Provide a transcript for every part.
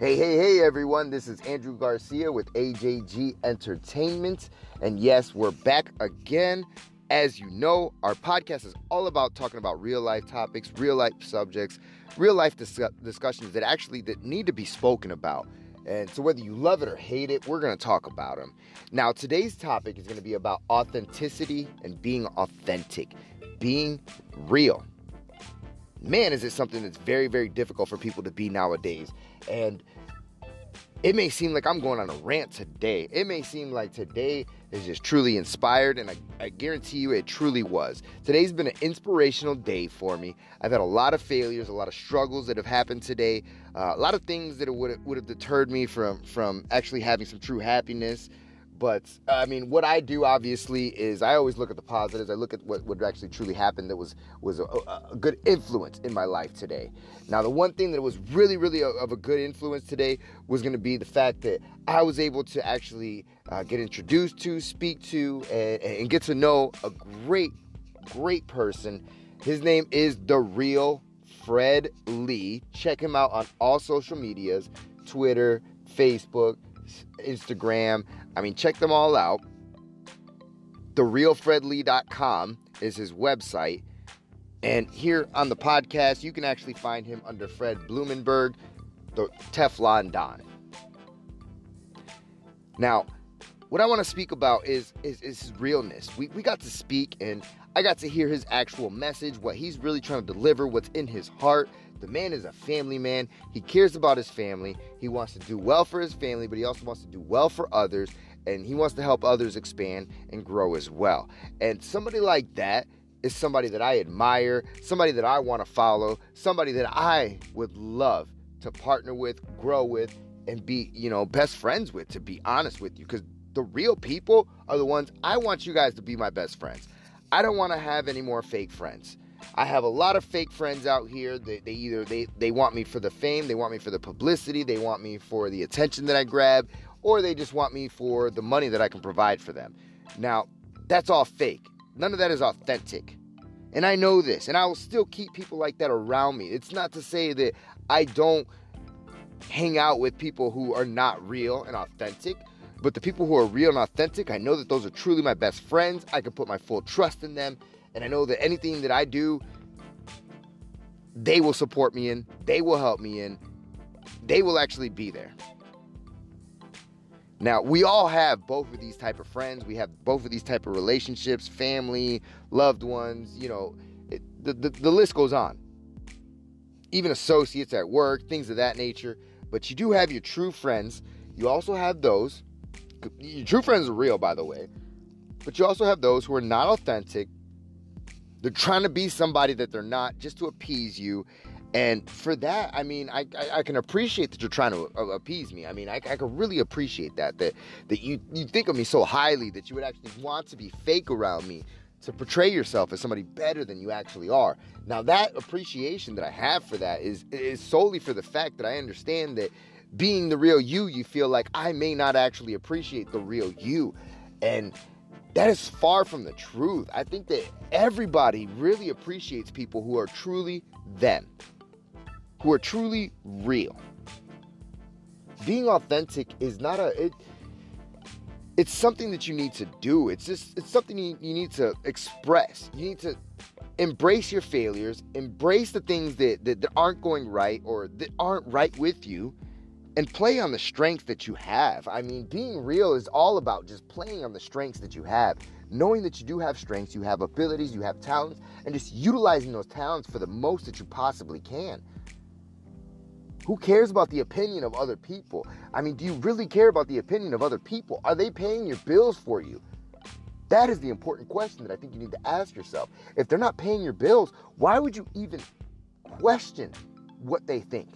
Hey, hey, hey, everyone. This is Andrew Garcia with AJG Entertainment. And yes, we're back again. As you know, our podcast is all about talking about real life topics, real life subjects, real life dis- discussions that actually that need to be spoken about. And so whether you love it or hate it, we're going to talk about them. Now, today's topic is going to be about authenticity and being authentic, being real man, is it something that's very, very difficult for people to be nowadays. And it may seem like I'm going on a rant today. It may seem like today is just truly inspired, and I, I, guarantee you it truly was. Today's been an inspirational day for me. I've had a lot of failures, a lot of struggles that have happened today, uh, a lot of things that would would have deterred me from from actually having some true happiness. But I mean, what I do obviously is I always look at the positives. I look at what, what actually truly happened that was was a, a good influence in my life today. Now, the one thing that was really, really a, of a good influence today was going to be the fact that I was able to actually uh, get introduced to, speak to, and, and get to know a great, great person. His name is the real Fred Lee. Check him out on all social medias Twitter, Facebook, Instagram. I mean, check them all out. TheRealFredLee.com is his website. And here on the podcast, you can actually find him under Fred Blumenberg, the Teflon Don. Now, what I want to speak about is, is, is his realness. We, we got to speak, and I got to hear his actual message, what he's really trying to deliver, what's in his heart. The man is a family man. He cares about his family. He wants to do well for his family, but he also wants to do well for others, and he wants to help others expand and grow as well. And somebody like that is somebody that I admire, somebody that I want to follow, somebody that I would love to partner with, grow with, and be, you know, best friends with, to be honest with you. Because the real people are the ones I want you guys to be my best friends. I don't want to have any more fake friends. I have a lot of fake friends out here. They, they either they, they want me for the fame, they want me for the publicity, they want me for the attention that I grab, or they just want me for the money that I can provide for them. Now, that's all fake. None of that is authentic. And I know this, and I will still keep people like that around me. It's not to say that I don't hang out with people who are not real and authentic, but the people who are real and authentic, I know that those are truly my best friends. I can put my full trust in them, and I know that anything that I do, they will support me in, they will help me in, they will actually be there. Now, we all have both of these type of friends. We have both of these type of relationships, family, loved ones, you know, it, the, the, the list goes on. Even associates at work, things of that nature. But you do have your true friends. You also have those. Your true friends are real, by the way. But you also have those who are not authentic. They're trying to be somebody that they're not just to appease you and for that, I mean, I, I, I, can appreciate that you're trying to uh, appease me. I mean, I, I can really appreciate that, that, that you, you think of me so highly that you would actually want to be fake around me to portray yourself as somebody better than you actually are. Now, that appreciation that I have for that is, is solely for the fact that I understand that being the real you, you feel like I may not actually appreciate the real you. And that is far from the truth. I think that everybody really appreciates people who are truly them who are truly real. Being authentic is not a it, it's something that you need to do. It's just it's something you, you need to express. You need to embrace your failures, embrace the things that, that, that aren't going right or that aren't right with you, and play on the strengths that you have. I mean, being real is all about just playing on the strengths that you have, knowing that you do have strengths, you have abilities, you have talents, and just utilizing those talents for the most that you possibly can. Who cares about the opinion of other people? I mean, do you really care about the opinion of other people? Are they paying your bills for you? That is the important question that I think you need to ask yourself. If they're not paying your bills, why would you even question what they think?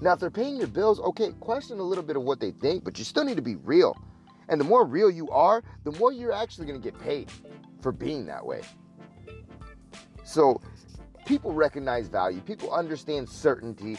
Now, if they're paying your bills, okay, question a little bit of what they think, but you still need to be real. And the more real you are, the more you're actually going to get paid for being that way. So, people recognize value, people understand certainty.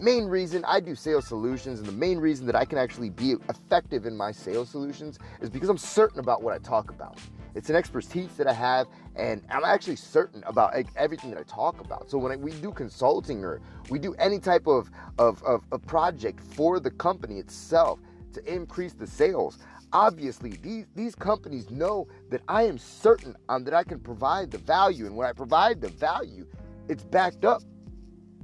Main reason I do sales solutions, and the main reason that I can actually be effective in my sales solutions is because I'm certain about what I talk about. It's an expertise that I have, and I'm actually certain about like, everything that I talk about. So when I, we do consulting or we do any type of, of, of, project for the company itself to increase the sales, obviously these these companies know that I am certain um, that I can provide the value, and when I provide the value, it's backed up.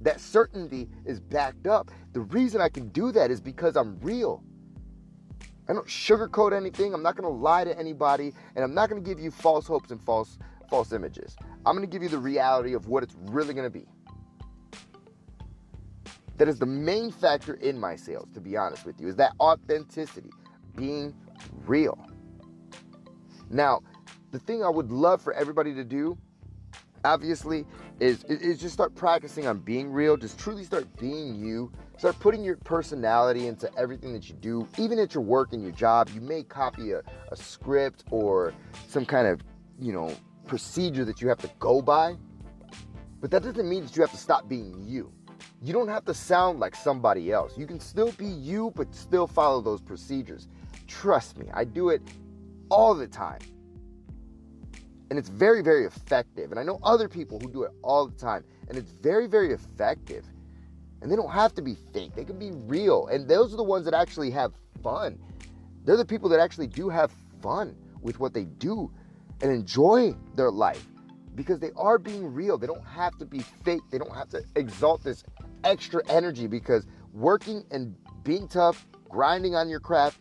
That certainty is backed up. The reason I can do that is because I'm real. I don't sugarcoat anything. I'm not going to lie to anybody, and I'm not going to give you false hopes and false false images. I'm going to give you the reality of what it's really going to be. That is the main factor in my sales, to be honest with you, is that authenticity, being real. Now, the thing I would love for everybody to do, obviously, is, is just start practicing on being real. Just truly start being you. Start putting your personality into everything that you do, even at your work and your job. You may copy a, a script or some kind of, you know, procedure that you have to go by. But that doesn't mean that you have to stop being you. You don't have to sound like somebody else. You can still be you, but still follow those procedures. Trust me, I do it all the time. And it's very, very effective. And I know other people who do it all the time. And it's very, very effective. And they don't have to be fake, they can be real. And those are the ones that actually have fun. They're the people that actually do have fun with what they do and enjoy their life because they are being real. They don't have to be fake. They don't have to exalt this extra energy because working and being tough, grinding on your craft,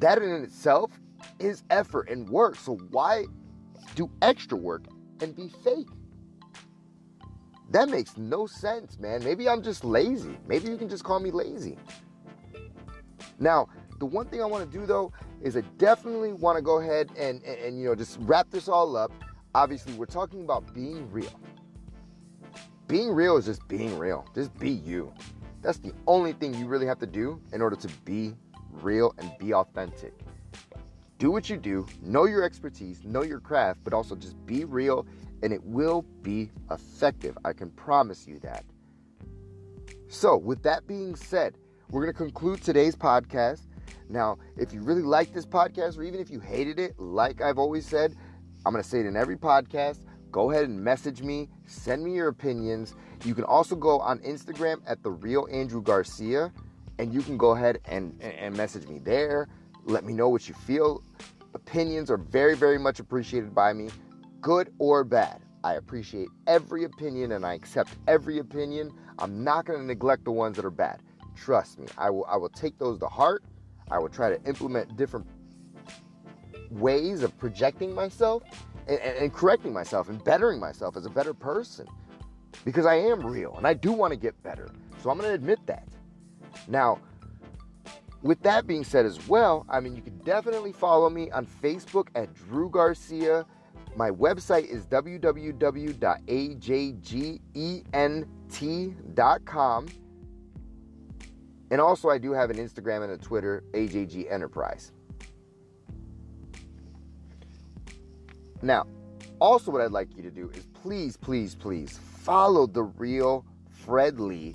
that in itself is effort and work. So why do extra work and be fake? That makes no sense, man. Maybe I'm just lazy. Maybe you can just call me lazy. Now, the one thing I want to do though is I definitely want to go ahead and, and, and you know just wrap this all up. Obviously, we're talking about being real. Being real is just being real. Just be you. That's the only thing you really have to do in order to be real and be authentic. Do what you do, know your expertise, know your craft, but also just be real and it will be effective. I can promise you that. So, with that being said, we're going to conclude today's podcast. Now, if you really like this podcast, or even if you hated it, like I've always said, I'm going to say it in every podcast. Go ahead and message me, send me your opinions. You can also go on Instagram at the real Andrew Garcia, and you can go ahead and, and message me there. Let me know what you feel. Opinions are very, very much appreciated by me, good or bad. I appreciate every opinion and I accept every opinion. I'm not going to neglect the ones that are bad. Trust me, I will, I will take those to heart. I will try to implement different ways of projecting myself and, and, and correcting myself and bettering myself as a better person because I am real and I do want to get better. So I'm going to admit that. Now, with that being said as well, I mean, you can definitely follow me on Facebook at Drew Garcia. My website is www.ajgent.com. And also, I do have an Instagram and a Twitter, AJG Enterprise. Now, also, what I'd like you to do is please, please, please follow the real Fred Lee.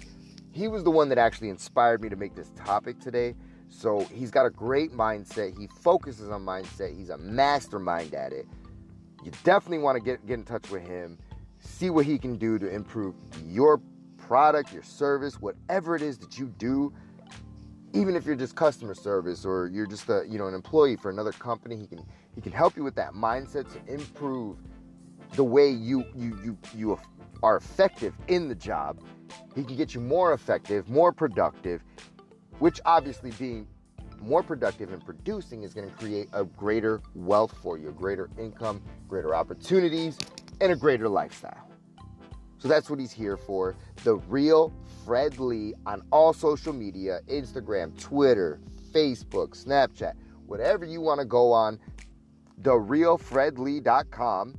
He was the one that actually inspired me to make this topic today. So he's got a great mindset. He focuses on mindset. He's a mastermind at it. You definitely want to get, get in touch with him, see what he can do to improve your product, your service, whatever it is that you do. Even if you're just customer service or you're just a you know an employee for another company he can he can help you with that mindset to improve the way you you you you are effective in the job. He can get you more effective more productive which obviously being more productive and producing is going to create a greater wealth for you greater income greater opportunities and a greater lifestyle so that's what he's here for. The real Fred Lee on all social media Instagram, Twitter, Facebook, Snapchat, whatever you want to go on. TheRealFredLee.com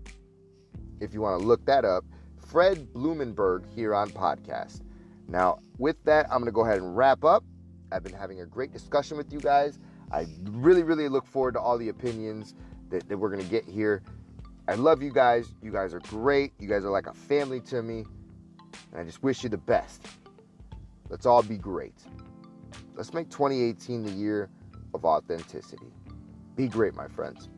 if you want to look that up. Fred Blumenberg here on podcast. Now, with that, I'm going to go ahead and wrap up. I've been having a great discussion with you guys. I really, really look forward to all the opinions that, that we're going to get here. I love you guys. You guys are great. You guys are like a family to me. And I just wish you the best. Let's all be great. Let's make 2018 the year of authenticity. Be great, my friends.